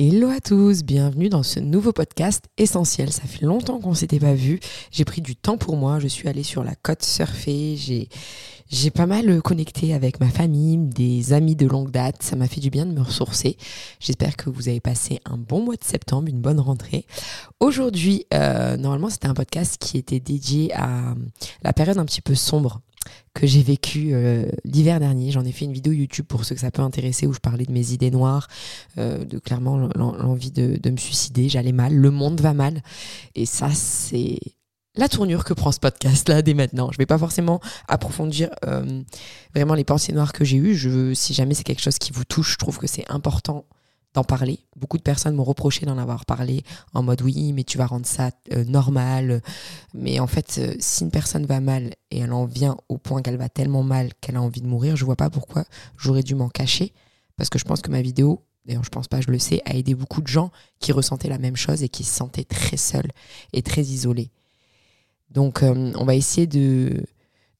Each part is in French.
Hello à tous, bienvenue dans ce nouveau podcast essentiel. Ça fait longtemps qu'on s'était pas vu. J'ai pris du temps pour moi. Je suis allée sur la côte surfer. J'ai j'ai pas mal connecté avec ma famille, des amis de longue date. Ça m'a fait du bien de me ressourcer. J'espère que vous avez passé un bon mois de septembre, une bonne rentrée. Aujourd'hui, euh, normalement, c'était un podcast qui était dédié à la période un petit peu sombre que j'ai vécu euh, l'hiver dernier. J'en ai fait une vidéo YouTube pour ceux que ça peut intéresser où je parlais de mes idées noires, euh, de clairement l'envie de, me suicider. J'allais mal, le monde va mal. Et ça, c'est la tournure que prend ce podcast là dès maintenant. Je vais pas forcément approfondir euh, vraiment les pensées noires que j'ai eues. Je, si jamais c'est quelque chose qui vous touche, je trouve que c'est important d'en parler. Beaucoup de personnes m'ont reproché d'en avoir parlé en mode oui, mais tu vas rendre ça euh, normal. Mais en fait, euh, si une personne va mal et elle en vient au point qu'elle va tellement mal qu'elle a envie de mourir, je vois pas pourquoi j'aurais dû m'en cacher. Parce que je pense que ma vidéo, d'ailleurs je pense pas, je le sais, a aidé beaucoup de gens qui ressentaient la même chose et qui se sentaient très seuls et très isolés. Donc euh, on va essayer de,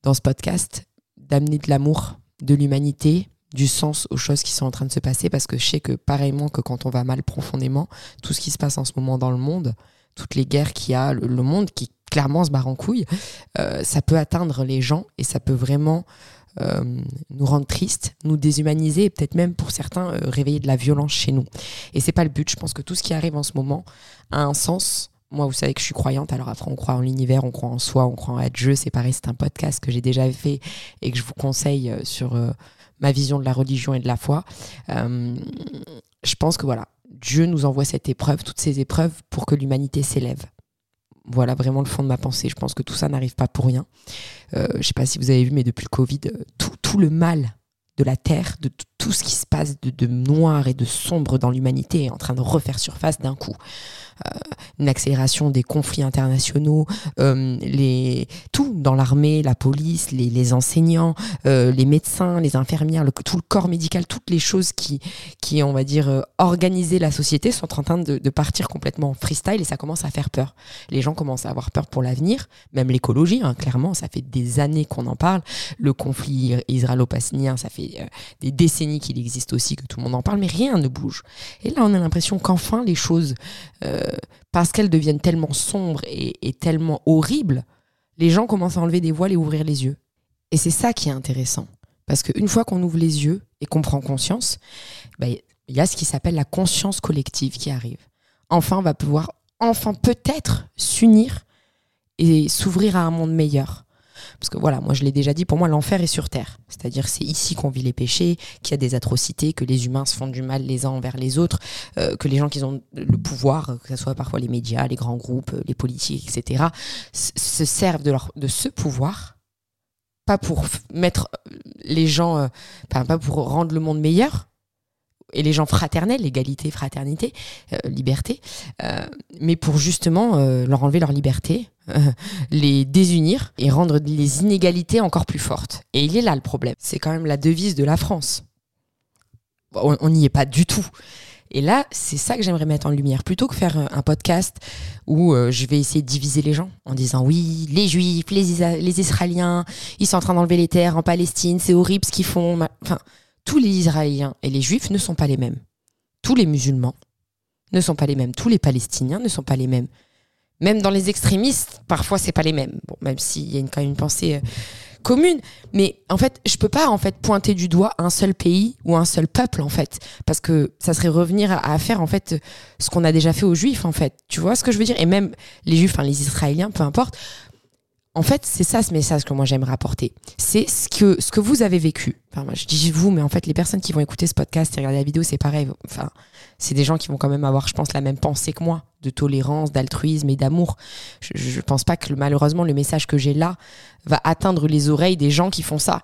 dans ce podcast, d'amener de l'amour, de l'humanité, du sens aux choses qui sont en train de se passer parce que je sais que pareillement que quand on va mal profondément, tout ce qui se passe en ce moment dans le monde, toutes les guerres qu'il y a, le, monde qui clairement se barre en couille, euh, ça peut atteindre les gens et ça peut vraiment euh, nous rendre tristes, nous déshumaniser et peut-être même pour certains euh, réveiller de la violence chez nous. Et c'est pas le but. Je pense que tout ce qui arrive en ce moment a un sens. Moi, vous savez que je suis croyante, alors après, on croit en l'univers, on croit en soi, on croit en Dieu. C'est pareil, c'est un podcast que j'ai déjà fait et que je vous conseille sur ma vision de la religion et de la foi. Euh, je pense que voilà, Dieu nous envoie cette épreuve, toutes ces épreuves, pour que l'humanité s'élève. Voilà vraiment le fond de ma pensée. Je pense que tout ça n'arrive pas pour rien. Euh, je ne sais pas si vous avez vu, mais depuis le Covid, euh, tout, tout le mal de la Terre, de tout ce qui se passe de, noir et de sombre dans l'humanité est en train de refaire surface d'un coup. Euh, une accélération des conflits internationaux, euh, les, tout dans l'armée, la police, les, enseignants, euh, les médecins, les infirmières, tout le corps médical, toutes les choses qui, qui on va dire, organiser la société sont en train de, partir complètement freestyle et ça commence à faire peur. Les gens commencent à avoir peur pour l'avenir, même l'écologie, hein, clairement, ça fait des années qu'on en parle. Le conflit israélo-palestinien, ça fait des décennies qu'il existe aussi, que tout le monde en parle, mais rien ne bouge. Et là, on a l'impression qu'enfin, les choses parce qu'elles deviennent tellement sombres et, tellement horribles, les gens commencent à enlever des voiles et ouvrir les yeux. Et c'est ça qui est intéressant. Parce qu'une fois qu'on ouvre les yeux et qu'on prend conscience, bah, il y a ce qui s'appelle la conscience collective qui arrive. Enfin, on va pouvoir, enfin peut-être, s'unir et s'ouvrir à un monde meilleur. Parce que voilà, moi je l'ai déjà dit, pour moi l'enfer est sur Terre. C'est-à-dire c'est ici qu'on vit les péchés, qu'il y a des atrocités, que les humains se font du mal les uns envers les autres, euh, que les gens qui ont le pouvoir, que ce soit parfois les médias, les grands groupes, les politiques, etc., se servent de, leur, de ce pouvoir, pas pour mettre les gens, euh, pas pour rendre le monde meilleur, et les gens fraternels, égalité, fraternité, euh, liberté, mais pour justement leur enlever leur liberté, les désunir et rendre les inégalités encore plus fortes. Et il est là le problème. C'est quand même la devise de la France. On n'y est pas du tout. Et là, c'est ça que j'aimerais mettre en lumière. Plutôt que faire un podcast où euh, je vais essayer de diviser les gens en disant oui, les juifs, les, les Israéliens, ils sont en train d'enlever les terres en Palestine, c'est horrible ce qu'ils font. Enfin, tous les Israéliens et les juifs ne sont pas les mêmes. Tous les musulmans ne sont pas les mêmes. Tous les Palestiniens ne sont pas les mêmes même dans les extrémistes, parfois c'est pas les mêmes. Bon, même s'il y a une, quand même une pensée euh, commune, mais en fait, je peux pas en fait pointer du doigt un seul pays ou un seul peuple en fait, parce que ça serait revenir à, faire en fait ce qu'on a déjà fait aux Juifs en fait. Tu vois ce que je veux dire? Et même les Juifs, enfin les Israéliens, peu importe. En fait, c'est ça ce message que moi j'aimerais apporter. C'est ce que, ce que vous avez vécu. Je dis vous, mais en fait, les personnes qui vont écouter ce podcast et regarder la vidéo, c'est pareil. Enfin, c'est des gens qui vont quand même avoir, je pense, la même pensée que moi, de tolérance, d'altruisme et d'amour. Je ne pense pas que malheureusement le message que j'ai là va atteindre les oreilles des gens qui font ça.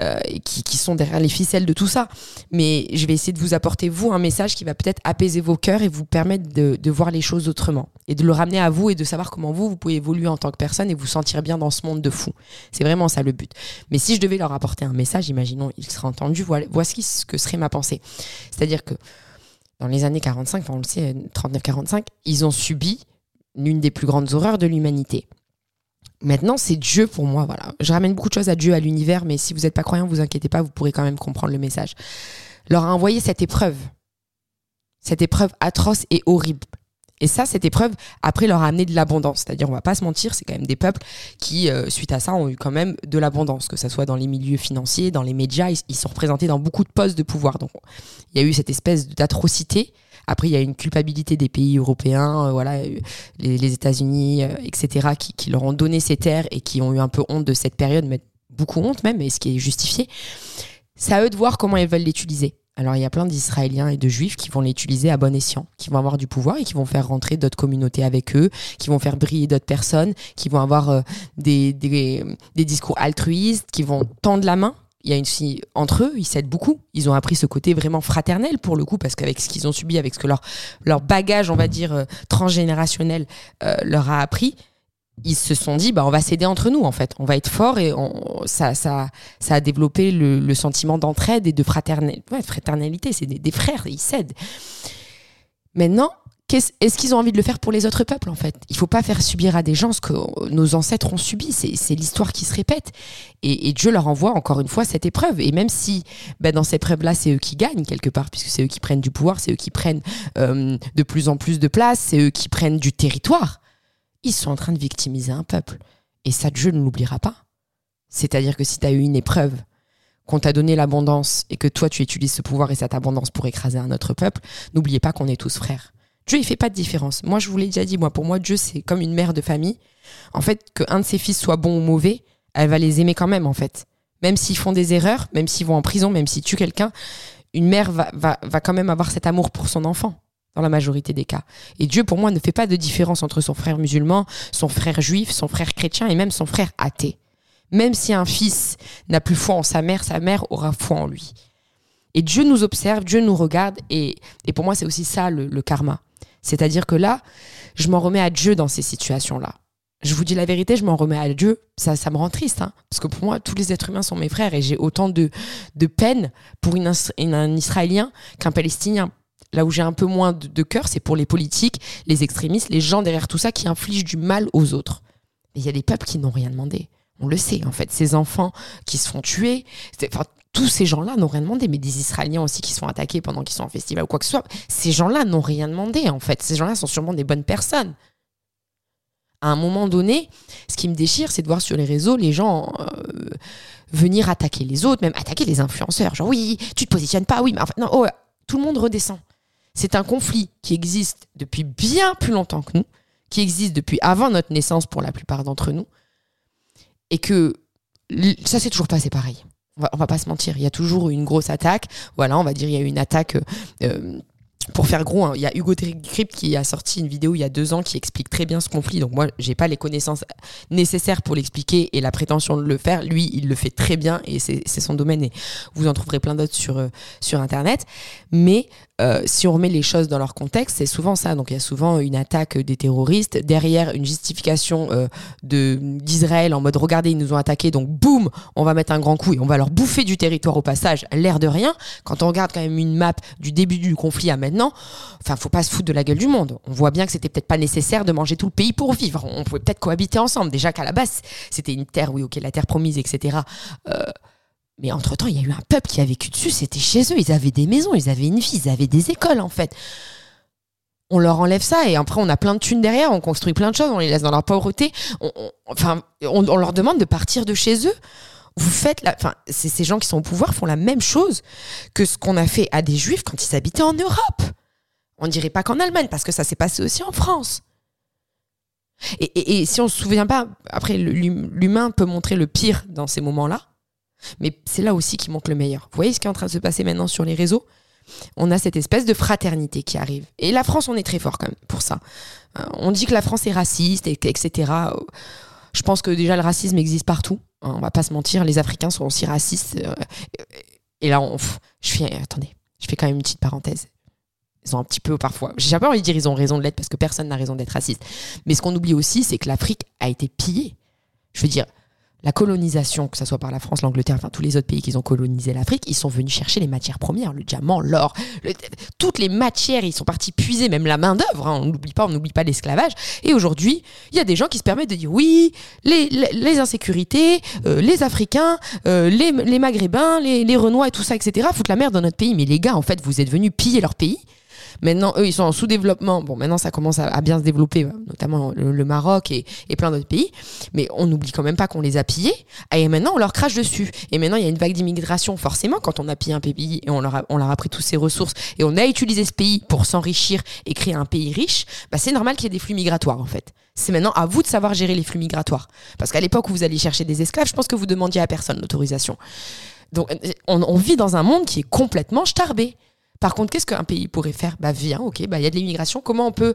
Euh, qui, qui, sont derrière les ficelles de tout ça. Mais je vais essayer de vous apporter, vous, un message qui va peut-être apaiser vos cœurs et vous permettre de, de, voir les choses autrement. Et de le ramener à vous et de savoir comment vous, vous pouvez évoluer en tant que personne et vous sentir bien dans ce monde de fou. C'est vraiment ça le but. Mais si je devais leur apporter un message, imaginons, il sera entendu, voici ce que serait ma pensée. C'est-à-dire que dans les années 45, enfin on le sait, 39-45, ils ont subi l'une des plus grandes horreurs de l'humanité. Maintenant, c'est Dieu pour moi. Voilà. Je ramène beaucoup de choses à Dieu, à l'univers, mais si vous n'êtes pas croyant, vous inquiétez pas, vous pourrez quand même comprendre le message. Leur a envoyé cette épreuve. Cette épreuve atroce et horrible. Et ça, cette épreuve, après, leur a amené de l'abondance. C'est-à-dire, on va pas se mentir, c'est quand même des peuples qui, euh, suite à ça, ont eu quand même de l'abondance, que ce soit dans les milieux financiers, dans les médias, ils, sont représentés dans beaucoup de postes de pouvoir. Donc, il y a eu cette espèce d'atrocité. Après, il y a une culpabilité des pays européens, euh, voilà, euh, les, États-Unis, etc., qui, leur ont donné ces terres et qui ont eu un peu honte de cette période, mais beaucoup honte même, et ce qui est justifié. C'est à eux de voir comment ils veulent l'utiliser. Alors il y a plein d'Israéliens et de Juifs qui vont l'utiliser à bon escient, qui vont avoir du pouvoir et qui vont faire rentrer d'autres communautés avec eux, qui vont faire briller d'autres personnes, qui vont avoir euh, des, des, discours altruistes, qui vont tendre la main. Il y a une entre eux, ils s'aident beaucoup. Ils ont appris ce côté vraiment fraternel pour le coup, parce qu'avec ce qu'ils ont subi, avec ce que leur, leur bagage, on va dire, euh, transgénérationnel euh, leur a appris, ils se sont dit bah on va s'aider entre nous en fait on va être fort et ça ça ça a développé le, sentiment d'entraide et de fraternité ouais, fraternalité c'est des, frères ils s'aident maintenant est-ce qu'ils ont envie de le faire pour les autres peuples en fait? Il faut pas faire subir à des gens ce que nos ancêtres ont subi. C'est l'histoire qui se répète. Et, Dieu leur envoie encore une fois cette épreuve. Et même si bah, dans cette épreuve-là, c'est eux qui gagnent quelque part, puisque c'est eux qui prennent du pouvoir, c'est eux qui prennent euh, de plus en plus de place, c'est eux qui prennent du territoire ils sont en train de victimiser un peuple. Et ça, Dieu ne l'oubliera pas. C'est-à-dire que si tu as eu une épreuve, qu'on t'a donné l'abondance et que toi tu utilises ce pouvoir et cette abondance pour écraser un autre peuple, n'oubliez pas qu'on est tous frères. Dieu, il fait pas de différence. Moi, je vous l'ai déjà dit, moi, pour moi, Dieu, c'est comme une mère de famille. En fait, qu'un de ses fils soit bon ou mauvais, elle va les aimer quand même, en fait. Même s'ils font des erreurs, même s'ils vont en prison, même s'ils tuent quelqu'un, une mère va, va, va quand même avoir cet amour pour son enfant dans la majorité des cas. Et Dieu, pour moi, ne fait pas de différence entre son frère musulman, son frère juif, son frère chrétien et même son frère athée. Même si un fils n'a plus foi en sa mère, sa mère aura foi en lui. Et Dieu nous observe, Dieu nous regarde, et, et pour moi, c'est aussi ça le, karma. C'est-à-dire que là, je m'en remets à Dieu dans ces situations-là. Je vous dis la vérité, je m'en remets à Dieu. Ça, ça me rend triste, hein, parce que pour moi, tous les êtres humains sont mes frères, et j'ai autant de, de peine pour un Israélien qu'un Palestinien Là où j'ai un peu moins de, cœur, c'est pour les politiques, les extrémistes, les gens derrière tout ça qui infligent du mal aux autres. Mais il y a des peuples qui n'ont rien demandé. On le sait, en fait. Ces enfants qui se font tuer, enfin, tous ces gens-là n'ont rien demandé, mais des Israéliens aussi qui sont attaqués pendant qu'ils sont en festival ou quoi que ce soit. Ces gens-là n'ont rien demandé, en fait. Ces gens-là sont sûrement des bonnes personnes. À un moment donné, ce qui me déchire, c'est de voir sur les réseaux les gens euh, venir attaquer les autres, même attaquer les influenceurs. Genre, oui, tu te positionnes pas, oui, mais enfin, non, oh, tout le monde redescend. C'est un conflit qui existe depuis bien plus longtemps que nous, qui existe depuis avant notre naissance pour la plupart d'entre nous, et que ça s'est toujours passé pareil. On va, va pas se mentir, il y a toujours une grosse attaque. Voilà, on va dire il y a eu une attaque euh, pour faire gros, hein, il y a Hugo Crypt qui a sorti une vidéo il y a deux ans qui explique très bien ce conflit. Donc moi, j'ai pas les connaissances nécessaires pour l'expliquer et la prétention de le faire. Lui, il le fait très bien et c'est son domaine et vous en trouverez plein d'autres sur, euh, sur Internet. Mais euh, si on remet les choses dans leur contexte, c'est souvent ça. Donc il y a souvent une attaque des terroristes, derrière une justification euh, d'Israël en mode regardez, ils nous ont attaqués, donc boum, on va mettre un grand coup et on va leur bouffer du territoire au passage, l'air de rien. Quand on regarde quand même une map du début du conflit à maintenant, enfin faut pas se foutre de la gueule du monde. On voit bien que c'était peut-être pas nécessaire de manger tout le pays pour vivre. On pouvait peut-être cohabiter ensemble. Déjà qu'à la base, c'était une terre, oui, ok, la terre promise, etc. Euh, mais entre-temps, il y a eu un peuple qui a vécu dessus, c'était chez eux, ils avaient des maisons, ils avaient une vie, ils avaient des écoles en fait. On leur enlève ça et après on a plein de thunes derrière, on construit plein de choses, on les laisse dans leur pauvreté. On, enfin, on, leur demande de partir de chez eux. Vous faites la, enfin, ces gens qui sont au pouvoir font la même chose que ce qu'on a fait à des juifs quand ils habitaient en Europe. On dirait pas qu'en Allemagne parce que ça s'est passé aussi en France. Et, et si on se souvient pas, après l'humain peut montrer le pire dans ces moments-là. Mais c'est là aussi qu'il manque le meilleur. Vous voyez ce qui est en train de se passer maintenant sur les réseaux? On a cette espèce de fraternité qui arrive. Et la France, on est très fort quand même pour ça. Euh, on dit que la France est raciste, etc. Je pense que déjà le racisme existe partout. Hein, on va pas se mentir, les Africains sont aussi racistes. Euh, et là, on, je fais, attendez, je fais quand même une petite parenthèse. Ils ont un petit peu parfois, j'ai pas envie de dire ils ont raison de l'être parce que personne n'a raison d'être raciste. Mais ce qu'on oublie aussi, c'est que l'Afrique a été pillée. Je veux dire, la colonisation, que ce soit par la France, l'Angleterre, enfin tous les autres pays qui ont colonisé l'Afrique, ils sont venus chercher les matières premières, le diamant, l'or, toutes les matières, ils sont partis puiser même la main d'œuvre. Hein, on n'oublie pas, on n'oublie pas l'esclavage. Et aujourd'hui, il y a des gens qui se permettent de dire oui, les, insécurités, euh, les Africains, euh, les, Maghrébins, les, les Renois et tout ça, etc. foutent la merde dans notre pays. Mais les gars, en fait, vous êtes venus piller leur pays. Maintenant, eux, ils sont en sous-développement. Bon, maintenant, ça commence à, bien se développer, notamment le, Maroc et, plein d'autres pays. Mais on n'oublie quand même pas qu'on les a pillés. Et maintenant, on leur crache dessus. Et maintenant, il y a une vague d'immigration, forcément, quand on a pillé un pays et on leur a, on leur a pris toutes ses ressources et on a utilisé ce pays pour s'enrichir et créer un pays riche, bah, c'est normal qu'il y ait des flux migratoires, en fait. C'est maintenant à vous de savoir gérer les flux migratoires. Parce qu'à l'époque où vous alliez chercher des esclaves, je pense que vous demandiez à personne l'autorisation. Donc, on, on, vit dans un monde qui est complètement starbé. Par contre, qu'est-ce qu'un pays pourrait faire? Bah viens, ok, bah il y a de l'immigration. Comment on peut,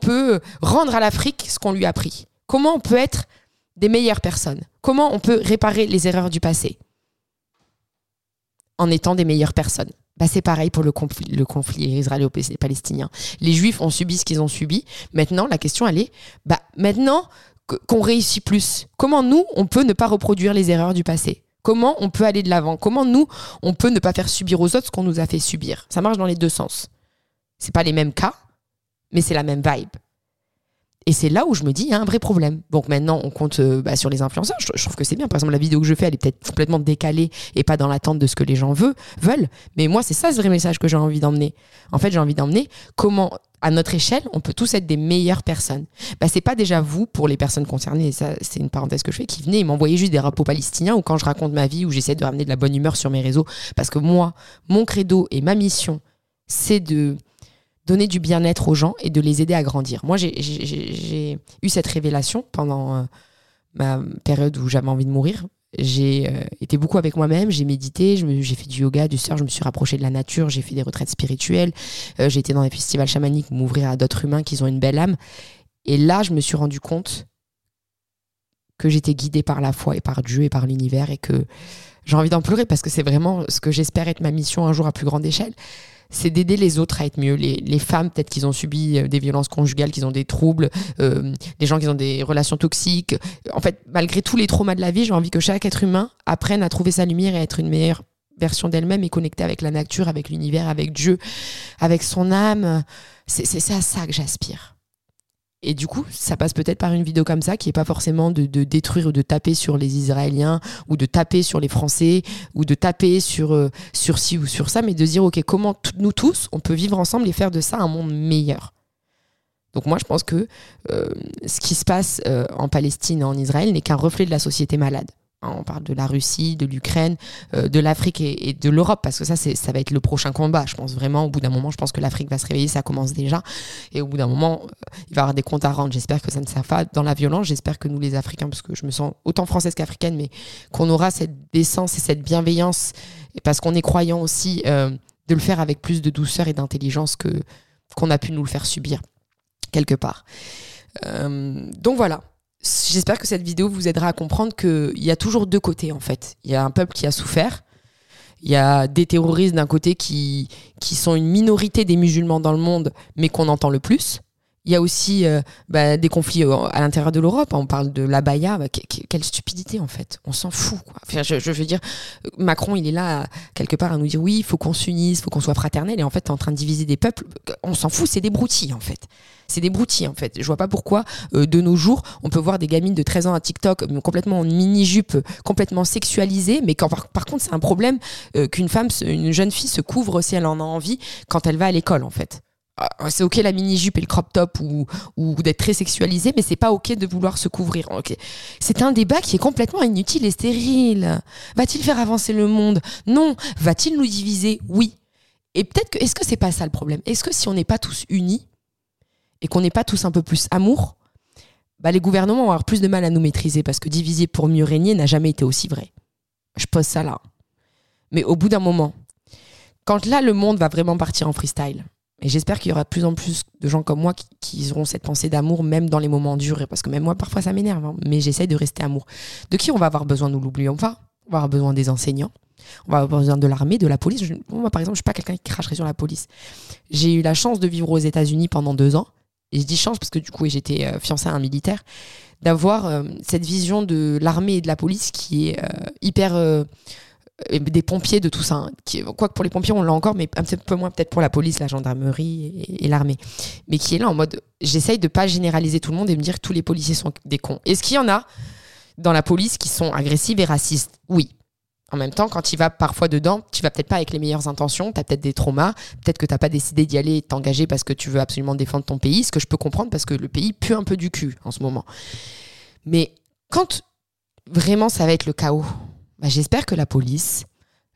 peut rendre à l'Afrique ce qu'on lui a pris? Comment on peut être des meilleures personnes? Comment on peut réparer les erreurs du passé? En étant des meilleures personnes bah, c'est pareil pour le conflit, le conflit israélo-palestinien. Les Juifs ont subi ce qu'ils ont subi. Maintenant, la question, elle est, maintenant qu'on réussit plus, comment nous, on peut ne pas reproduire les erreurs du passé? Comment on peut aller de l'avant? Comment nous, on peut ne pas faire subir aux autres ce qu'on nous a fait subir? Ça marche dans les deux sens. C'est pas les mêmes cas, mais c'est la même vibe. Et c'est là où je me dis, il y a un vrai problème. Donc maintenant, on compte euh, bah, sur les influenceurs. Je, trouve que c'est bien. Par exemple, la vidéo que je fais, elle est peut-être complètement décalée et pas dans l'attente de ce que les gens veulent. Mais moi, c'est ça ce vrai message que j'ai envie d'emmener. En fait, j'ai envie d'emmener comment à notre échelle, on peut tous être des meilleures personnes. Bah, c'est pas déjà vous, pour les personnes concernées, et ça, c'est une parenthèse que je fais, qui venaient et m'envoyaient juste des rapports palestiniens ou quand je raconte ma vie ou j'essaie de ramener de la bonne humeur sur mes réseaux. Parce que moi, mon credo et ma mission, c'est de donner du bien-être aux gens et de les aider à grandir. Moi, j'ai eu cette révélation pendant euh, ma période où j'avais envie de mourir. J'ai euh, été beaucoup avec moi-même, j'ai médité, j'ai fait du yoga, du surf, je me suis rapproché de la nature, j'ai fait des retraites spirituelles, euh, j'ai été dans des festivals chamaniques, m'ouvrir à d'autres humains qui ont une belle âme. Et là, je me suis rendu compte que j'étais guidée par la foi et par Dieu et par l'univers et que j'ai envie d'en pleurer parce que c'est vraiment ce que j'espère être ma mission un jour à plus grande échelle c'est d'aider les autres à être mieux. Les, femmes, peut-être qu'ils ont subi euh, des violences conjugales, qu'ils ont des troubles, euh, des gens qui ont des relations toxiques. En fait, malgré tous les traumas de la vie, j'ai envie que chaque être humain apprenne à trouver sa lumière et à être une meilleure version d'elle-même et connectée avec la nature, avec l'univers, avec Dieu, avec son âme. C'est à ça que j'aspire. Et du coup, ça passe peut-être par une vidéo comme ça, qui n'est pas forcément de, détruire ou de taper sur les Israéliens, ou de taper sur les Français, ou de taper sur, euh, sur ci ou sur ça, mais de dire, OK, comment nous tous, on peut vivre ensemble et faire de ça un monde meilleur. Donc moi, je pense que euh, ce qui se passe euh, en Palestine et en Israël n'est qu'un reflet de la société malade. Hein, on parle de la Russie, de l'Ukraine, euh, de l'Afrique et, de l'Europe, parce que ça, ça va être le prochain combat. Je pense vraiment, au bout d'un moment, je pense que l'Afrique va se réveiller, ça commence déjà. Et au bout d'un moment, euh, il va y avoir des comptes à rendre. J'espère que ça ne sert pas dans la violence. J'espère que nous, les Africains, parce que je me sens autant française qu'africaine, mais qu'on aura cette décence et cette bienveillance, parce qu'on est croyant aussi, euh, de le faire avec plus de douceur et d'intelligence que qu'on a pu nous le faire subir quelque part. donc voilà, J'espère que cette vidéo vous aidera à comprendre qu'il y a toujours deux côtés en fait. Il y a un peuple qui a souffert, il y a des terroristes d'un côté qui, qui sont une minorité des musulmans dans le monde, mais qu'on entend le plus. Il y a aussi euh, bah, des conflits euh, à l'intérieur de l'Europe. On parle de l'abaya. Bah, quelle stupidité, en fait. On s'en fout. Quoi. je, veux dire, Macron, il est là, quelque part, à nous dire oui, il faut qu'on s'unisse, il faut qu'on soit fraternel. Et en fait, tu en train de diviser des peuples. On s'en fout, c'est des broutilles, en fait. C'est des broutilles, en fait. Je vois pas pourquoi, euh, de nos jours, on peut voir des gamines de 13 ans à TikTok complètement en mini-jupe, complètement sexualisées. Mais quand, par, par contre, c'est un problème qu'une femme, une jeune fille se couvre si elle en a envie quand elle va à l'école, en fait. Ah, c'est ok la mini jupe et le crop top ou, d'être très sexualisé, mais c'est pas ok de vouloir se couvrir. C'est un débat qui est complètement inutile et stérile. Va-t-il faire avancer le monde? Non. Va-t-il nous diviser? Oui. Et peut-être que est-ce que c'est pas ça le problème? Est-ce que si on n'est pas tous unis et qu'on n'est pas tous un peu plus amour, bah les gouvernements vont avoir plus de mal à nous maîtriser parce que diviser pour mieux régner n'a jamais été aussi vrai. Je pose ça là. Mais au bout d'un moment, quand là le monde va vraiment partir en freestyle, et j'espère qu'il y aura de plus en plus de gens comme moi qui, auront cette pensée d'amour, même dans les moments durs. Parce que même moi, parfois, ça m'énerve. Hein. mais j'essaie de rester amour. De qui on va avoir besoin Nous l'oublions pas. On va avoir besoin des enseignants. On va avoir besoin de l'armée, de la police. moi, par exemple, je suis pas quelqu'un qui cracherait sur la police. J'ai eu la chance de vivre aux États-Unis pendant deux ans. Et je dis chance parce que du coup, j'étais euh, fiancée à un militaire. D'avoir euh, cette vision de l'armée et de la police qui est euh, hyper des pompiers, de tout ça. Hein, quoique pour les pompiers, on l'a encore, mais un petit peu moins peut-être pour la police, la gendarmerie et, l'armée. Mais qui est là en mode, j'essaye de pas généraliser tout le monde et me dire que tous les policiers sont des cons. Est-ce qu'il y en a dans la police qui sont agressifs et racistes? Oui. En même temps, quand tu vas parfois dedans, tu vas peut-être pas avec les meilleures intentions, tu as peut-être des traumas, peut-être que tu n'as pas décidé d'y aller et t'engager parce que tu veux absolument défendre ton pays, ce que je peux comprendre parce que le pays pue un peu du cul en ce moment. Mais quand vraiment ça va être le chaos, bah, j'espère que la police,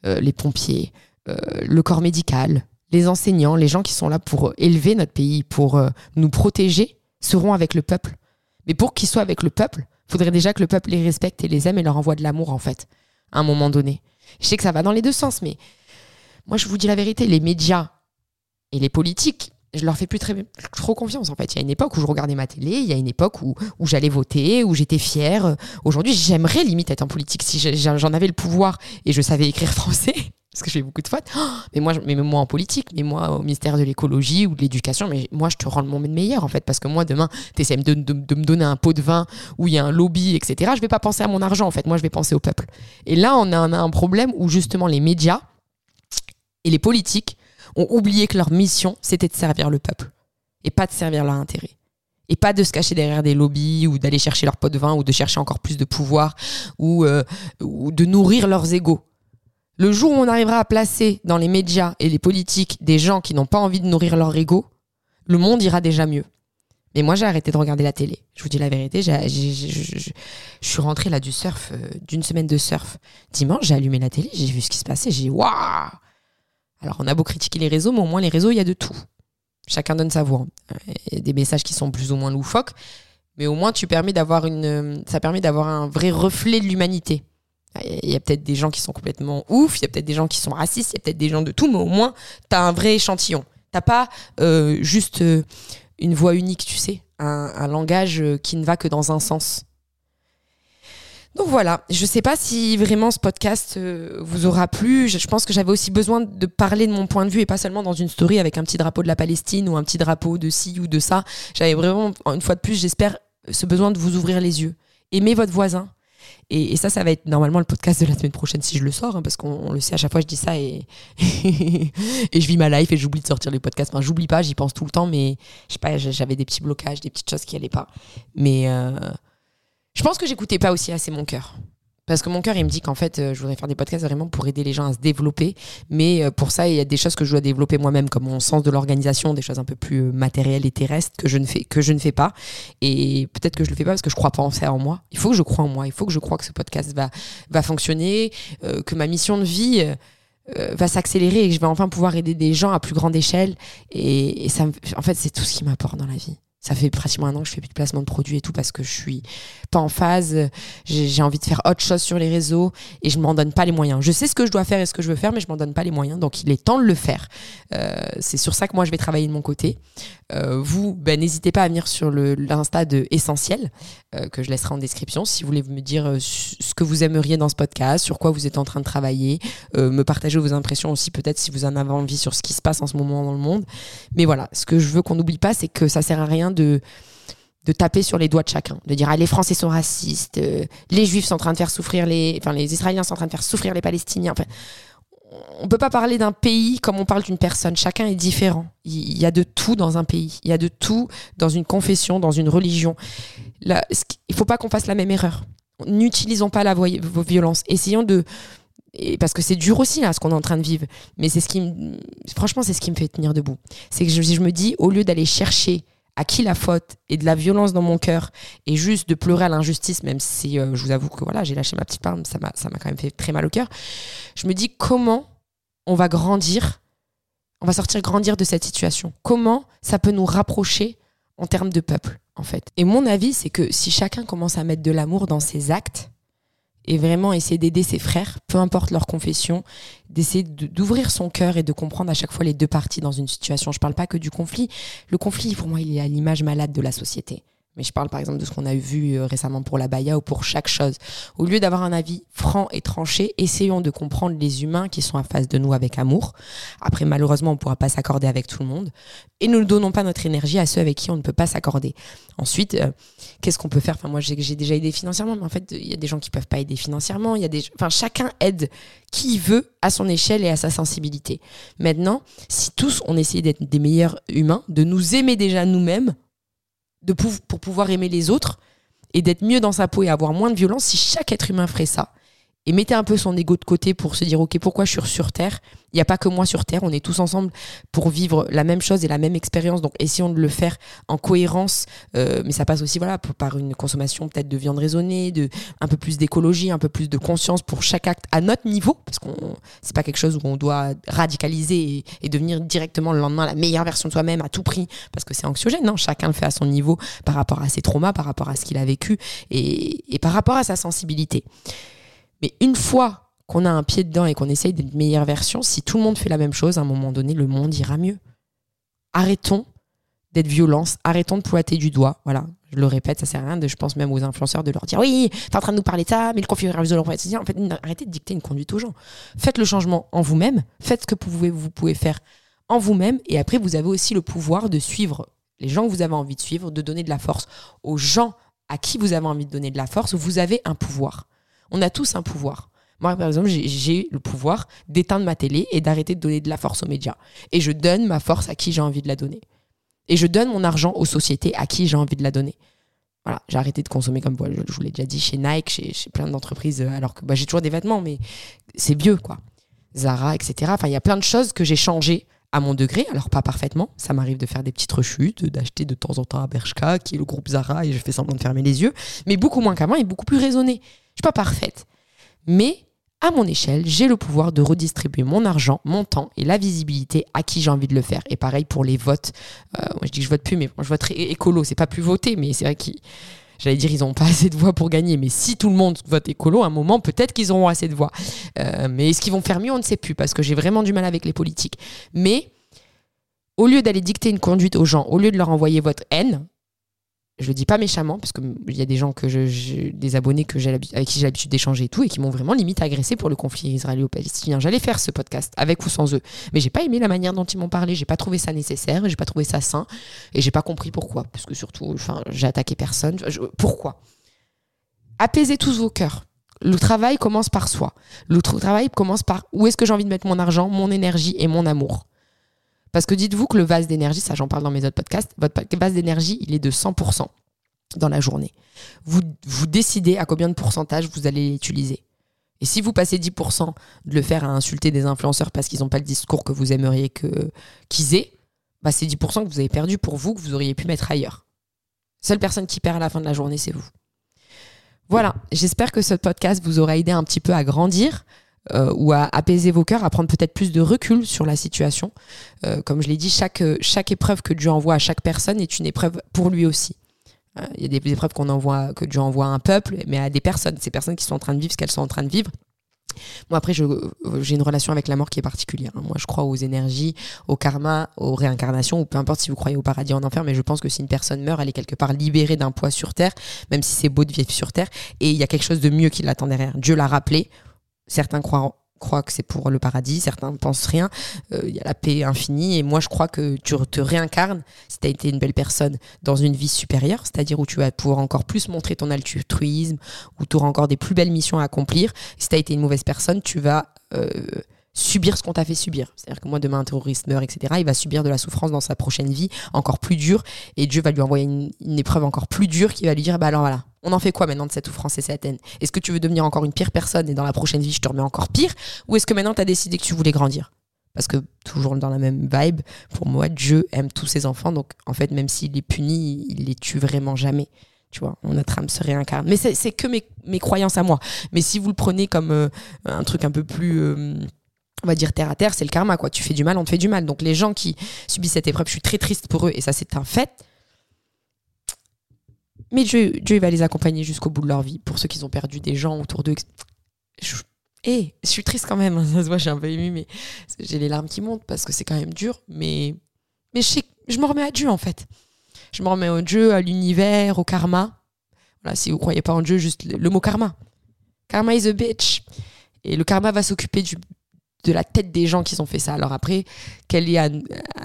euh, les pompiers, euh, le corps médical, les enseignants, les gens qui sont là pour élever notre pays, pour euh, nous protéger, seront avec le peuple. Mais pour qu'ils soient avec le peuple, il faudrait déjà que le peuple les respecte et les aime et leur envoie de l'amour, en fait, à un moment donné. Je sais que ça va dans les deux sens, mais moi, je vous dis la vérité, les médias et les politiques, je leur fais plus trop confiance en fait. Il y a une époque où je regardais ma télé, il y a une époque où, où j'allais voter, où j'étais fière. Aujourd'hui, j'aimerais limite être en politique si j'en avais le pouvoir et je savais écrire français parce que je fais beaucoup de fautes. Oh, mais moi, mais moi en politique, mais moi au ministère de l'écologie ou de l'éducation, mais moi je te rends le monde meilleur en fait, parce que moi demain, tu essaies de, me donner un pot de vin où il y a un lobby, etc. Je vais pas penser à mon argent en fait, moi je vais penser au peuple. Et là, on a un, problème où justement les médias et les politiques ont oublié que leur mission c'était de servir le peuple et pas de servir leur intérêt et pas de se cacher derrière des lobbies ou d'aller chercher leur pot de vin ou de chercher encore plus de pouvoir ou, euh, ou de nourrir leurs égaux. Le jour où on arrivera à placer dans les médias et les politiques des gens qui n'ont pas envie de nourrir leur ego, le monde ira déjà mieux. Mais moi, j'ai arrêté de regarder la télé. Je vous dis la vérité, je suis rentrée là du surf, euh, d'une semaine de surf. Dimanche, j'ai allumé la télé, j'ai vu ce qui se passait, j'ai waouh Alors, on a beau critiquer les réseaux, mais au moins, les réseaux, il y a de tout. Chacun donne sa voix. Il y a des messages qui sont plus ou moins loufoques, mais au moins, tu permets d'avoir une, ça permet d'avoir un vrai reflet de l'humanité. Il y a peut-être des gens qui sont complètement ouf, il y a peut-être des gens qui sont racistes, il y a peut-être des gens de tout, mais au moins, tu as un vrai échantillon. T'as pas euh, juste euh, une voix unique, tu sais, un, langage euh, qui ne va que dans un sens. Donc voilà, je sais pas si vraiment ce podcast vous aura plu. Je, pense que j'avais aussi besoin de parler de mon point de vue et pas seulement dans une story avec un petit drapeau de la Palestine ou un petit drapeau de ci ou de ça. J'avais vraiment, une fois de plus, j'espère, ce besoin de vous ouvrir les yeux. Aimez votre voisin, et, ça, ça va être normalement le podcast de la semaine prochaine si je le sors, hein, parce qu'on le sait, à chaque fois je dis ça et, et je vis ma life et j'oublie de sortir les podcasts. Enfin, j'oublie pas, j'y pense tout le temps, mais je sais pas, j'avais des petits blocages, des petites choses qui allaient pas. Mais euh, je pense que j'écoutais pas aussi assez mon cœur. Parce que mon cœur, il me dit qu'en fait, euh, je voudrais faire des podcasts vraiment pour aider les gens à se développer. Mais euh, pour ça, il y a des choses que je dois développer moi-même, comme mon sens de l'organisation, des choses un peu plus euh, matérielles et terrestres que je ne fais, que je ne fais pas. Et peut-être que je le fais pas parce que je crois pas en faire en moi. Il faut que je croie en moi. Il faut que je croie que ce podcast va, va fonctionner, que ma mission de vie va s'accélérer et que je vais enfin pouvoir aider des gens à plus grande échelle. Et, et ça, en fait, c'est tout ce qui m'apporte dans la vie ça fait pratiquement un an que je fais plus de placement de produits et tout parce que je suis pas en phase. J'ai envie de faire autre chose sur les réseaux et je m'en donne pas les moyens. Je sais ce que je dois faire et ce que je veux faire, mais je m'en donne pas les moyens. Donc il est temps de le faire. Euh, c'est sur ça que moi je vais travailler de mon côté. Euh, vous, ben, n'hésitez pas à venir sur l'insta de Essentiel euh, que je laisserai en description si vous voulez me dire ce que vous aimeriez dans ce podcast, sur quoi vous êtes en train de travailler, me partager vos impressions aussi peut-être si vous en avez envie sur ce qui se passe en ce moment dans le monde. Mais voilà, ce que je veux qu'on n'oublie pas, c'est que ça sert à rien de, de taper sur les doigts de chacun, de dire ah, les Français sont racistes, euh, les Juifs sont en train de faire souffrir les, enfin les Israéliens sont en train de faire souffrir les Palestiniens. Enfin, on peut pas parler d'un pays comme on parle d'une personne. Chacun est différent. Il y a de tout dans un pays. Il y a de tout dans une confession, dans une religion. Là, il faut pas qu'on fasse la même erreur. N'utilisons pas la violence. Essayons de parce que c'est dur aussi là ce qu'on est en train de vivre mais c'est ce qui franchement c'est ce qui me fait tenir debout c'est que je me dis au lieu d'aller chercher à qui la faute et de la violence dans mon cœur et juste de pleurer à l'injustice, même si euh, je vous avoue que voilà, j'ai lâché ma petite m'a, ça m'a quand même fait très mal au cœur. Je me dis comment on va grandir, on va sortir grandir de cette situation. Comment ça peut nous rapprocher en termes de peuple, en fait? Et mon avis, c'est que si chacun commence à mettre de l'amour dans ses actes, et vraiment essayer d'aider ses frères, peu importe leur confession, d'essayer d'ouvrir son cœur et de comprendre à chaque fois les deux parties dans une situation. Je ne parle pas que du conflit. Le conflit, pour moi, il est à l'image malade de la société. Mais je parle par exemple de ce qu'on a vu euh, récemment pour la Baïa ou pour chaque chose. Au lieu d'avoir un avis franc et tranché, essayons de comprendre les humains qui sont en face de nous avec amour. Après, malheureusement, on ne pourra pas s'accorder avec tout le monde. Et nous ne donnons pas notre énergie à ceux avec qui on ne peut pas s'accorder. Ensuite, euh, qu'est-ce qu'on peut faire? Enfin, moi, j'ai déjà aidé financièrement, mais en fait, il y a des gens qui peuvent pas aider financièrement. Il y a des, enfin, chacun aide qui veut à son échelle et à sa sensibilité. Maintenant, si tous on essaie d'être des meilleurs humains, de nous aimer déjà nous-mêmes, de pour pouvoir aimer les autres et d'être mieux dans sa peau et avoir moins de violence, si chaque être humain ferait ça, et mettez un peu son ego de côté pour se dire ok pourquoi je suis sur terre? Il n'y a pas que moi sur terre on est tous ensemble pour vivre la même chose et la même expérience. Donc essayons de le faire en cohérence euh, mais ça passe aussi voilà par une consommation peut-être de viande raisonnée de un peu plus d'écologie un peu plus de conscience pour chaque acte à notre niveau parce qu'on c'est pas quelque chose où on doit radicaliser et, devenir directement le lendemain la meilleure version de soi-même à tout prix parce que c'est anxiogène non chacun le fait à son niveau par rapport à ses traumas par rapport à ce qu'il a vécu et par rapport à sa sensibilité mais une fois qu'on a un pied dedans et qu'on essaye d'être meilleure version, si tout le monde fait la même chose, à un moment donné, le monde ira mieux. Arrêtons d'être violence, arrêtons de pointer du doigt. Voilà, je le répète, ça sert à rien. De, je pense même aux influenceurs de leur dire oui, t'es en train de nous parler de ça, mais le conflit violent, en fait, arrêtez de dicter une conduite aux gens. Faites le changement en vous-même, faites ce que vous pouvez, vous pouvez faire en vous-même, et après vous avez aussi le pouvoir de suivre les gens que vous avez envie de suivre, de donner de la force aux gens à qui vous avez envie de donner de la force. Vous avez un pouvoir. On a tous un pouvoir. Moi, par exemple, j'ai le pouvoir d'éteindre ma télé et d'arrêter de donner de la force aux médias. Et je donne ma force à qui j'ai envie de la donner. Et je donne mon argent aux sociétés à qui j'ai envie de la donner. Voilà, j'ai arrêté de consommer comme je vous l'ai déjà dit chez Nike, chez, plein d'entreprises, euh, alors que bah, j'ai toujours des vêtements, mais c'est vieux, quoi. Zara, etc. Enfin, il y a plein de choses que j'ai changées à mon degré, alors pas parfaitement. Ça m'arrive de faire des petites rechutes, d'acheter de temps en temps à Bershka, qui est le groupe Zara, et je fais semblant de fermer les yeux, mais beaucoup moins qu'avant et beaucoup plus raisonné. Je suis pas parfaite. Mais à mon échelle, j'ai le pouvoir de redistribuer mon argent, mon temps et la visibilité à qui j'ai envie de le faire. Et pareil pour les votes. Euh, moi, je dis que je vote plus, mais je vote écolo. C'est pas plus voter, mais c'est vrai qu'ils. J'allais dire, ils n'ont pas assez de voix pour gagner, mais si tout le monde vote écolo, à un moment, peut-être qu'ils auront assez de voix. Euh, mais est-ce qu'ils vont faire mieux? On ne sait plus, parce que j'ai vraiment du mal avec les politiques. Mais au lieu d'aller dicter une conduite aux gens, au lieu de leur envoyer votre haine, je le dis pas méchamment, parce qu'il y a des gens que je, des abonnés que j'ai avec qui j'ai l'habitude d'échanger et tout, et qui m'ont vraiment limite agressé pour le conflit israélo-palestinien. J'allais faire ce podcast avec ou sans eux, mais j'ai pas aimé la manière dont ils m'ont parlé. J'ai pas trouvé ça nécessaire, j'ai pas trouvé ça sain, et j'ai pas compris pourquoi. Parce que surtout, enfin, j'ai attaqué personne. pourquoi? Apaisez tous vos cœurs. Le travail commence par soi. Le travail commence par où est-ce que j'ai envie de mettre mon argent, mon énergie et mon amour. Parce que dites-vous que le vase d'énergie, ça j'en parle dans mes autres podcasts, votre vase d'énergie, il est de 100% dans la journée. Vous, vous décidez à combien de pourcentage vous allez l'utiliser. Et si vous passez 10% de le faire à insulter des influenceurs parce qu'ils n'ont pas le discours que vous aimeriez qu'ils aient, bah c'est 10% que vous avez perdu pour vous, que vous auriez pu mettre ailleurs. Seule personne qui perd à la fin de la journée, c'est vous. Voilà, j'espère que ce podcast vous aura aidé un petit peu à grandir, euh, ou à apaiser vos cœurs, à prendre peut-être plus de recul sur la situation. Euh, comme je l'ai dit, chaque, chaque épreuve que Dieu envoie à chaque personne est une épreuve pour lui aussi. Euh, il y a des épreuves qu'on envoie, que Dieu envoie à un peuple, mais à des personnes, ces personnes qui sont en train de vivre ce qu'elles sont en train de vivre. Moi, après, j'ai une relation avec la mort qui est particulière. Hein. Moi, je crois aux énergies, au karma, aux réincarnations, ou peu importe si vous croyez au paradis en enfer, mais je pense que si une personne meurt, elle est quelque part libérée d'un poids sur Terre, même si c'est beau de vivre sur Terre, et il y a quelque chose de mieux qui l'attend derrière. Dieu l'a rappelé, certains croient, que c'est pour le paradis, certains ne pensent rien. Euh, il y a la paix infinie. Et moi, je crois que tu te réincarnes si tu as été une belle personne dans une vie supérieure, c'est-à-dire où tu vas pouvoir encore plus montrer ton altruisme, où tu auras encore des plus belles missions à accomplir. Si tu as été une mauvaise personne, tu vas. Euh, subir ce qu'on t'a fait subir. C'est-à-dire que moi, demain, un terroriste meurt, etc., il va subir de la souffrance dans sa prochaine vie, encore plus dure, et Dieu va lui envoyer une, épreuve encore plus dure qui va lui dire, bah alors voilà, on en fait quoi maintenant de cette souffrance et cette haine? Est-ce que tu veux devenir encore une pire personne et dans la prochaine vie, je te remets encore pire? Ou est-ce que maintenant, tu as décidé que tu voulais grandir? Parce que toujours dans la même vibe, pour moi, Dieu aime tous ses enfants. Donc, en fait, même s'il les punit, il les tue vraiment jamais. Tu vois, notre âme se réincarne. Mais c'est que mes, croyances à moi. Mais si vous le prenez comme euh, un truc un peu plus... Euh, on va dire terre à terre, c'est le karma, quoi. Tu fais du mal, on te fait du mal. Donc les gens qui subissent cette épreuve, je suis très triste pour eux, et ça c'est un fait. Mais Dieu, Dieu va les accompagner jusqu'au bout de leur vie, pour ceux qui ont perdu des gens autour d'eux. Je, eh, je suis triste quand même, hein. ça se voit, suis un peu émue, mais j'ai les larmes qui montent parce que c'est quand même dur. Mais, mais je, sais, je me remets à Dieu en fait. Je me remets au Dieu, à l'univers, au karma. Voilà, si vous croyez pas en Dieu, juste le mot karma. Karma is a bitch. Et le karma va s'occuper du, de la tête des gens qui ont fait ça. Alors après, quelle est à,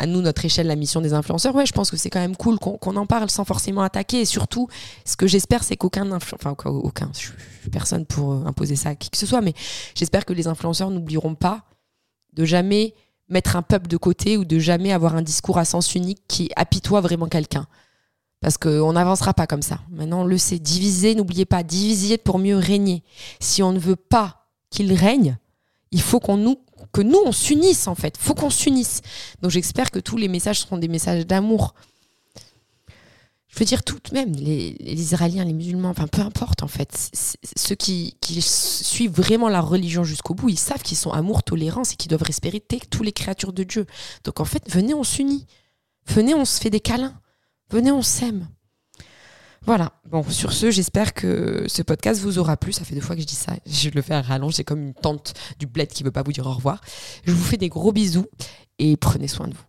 nous, notre échelle, la mission des influenceurs? Ouais, je pense que c'est quand même cool qu'on en parle sans forcément attaquer. Et surtout, ce que j'espère, c'est qu'aucun enfin aucun, je suis personne pour euh, imposer ça à qui que ce soit, mais j'espère que les influenceurs n'oublieront pas de jamais mettre un peuple de côté ou de jamais avoir un discours à sens unique qui apitoie vraiment quelqu'un. Parce qu'on n'avancera pas comme ça. Maintenant, on le sait. Diviser, n'oubliez pas, diviser pour mieux régner. Si on ne veut pas qu'il règne, il faut qu'on nous, que nous, on s'unisse en fait. Il faut qu'on s'unisse. Donc j'espère que tous les messages seront des messages d'amour. Je veux dire tout même, les, Israéliens, les musulmans, enfin peu importe en fait. Ceux qui, qui, suivent vraiment la religion jusqu'au bout, ils savent qu'ils sont amour, tolérance et qu'ils doivent respecter tous les créatures de Dieu. Donc en fait, venez, on s'unit. Venez, on se fait des câlins. Venez, on s'aime. Voilà. Bon, sur ce, j'espère que ce podcast vous aura plu. Ça fait deux fois que je dis ça. Je le fais à rallonge. C'est comme une tante du bled qui veut pas vous dire au revoir. Je vous fais des gros bisous et prenez soin de vous.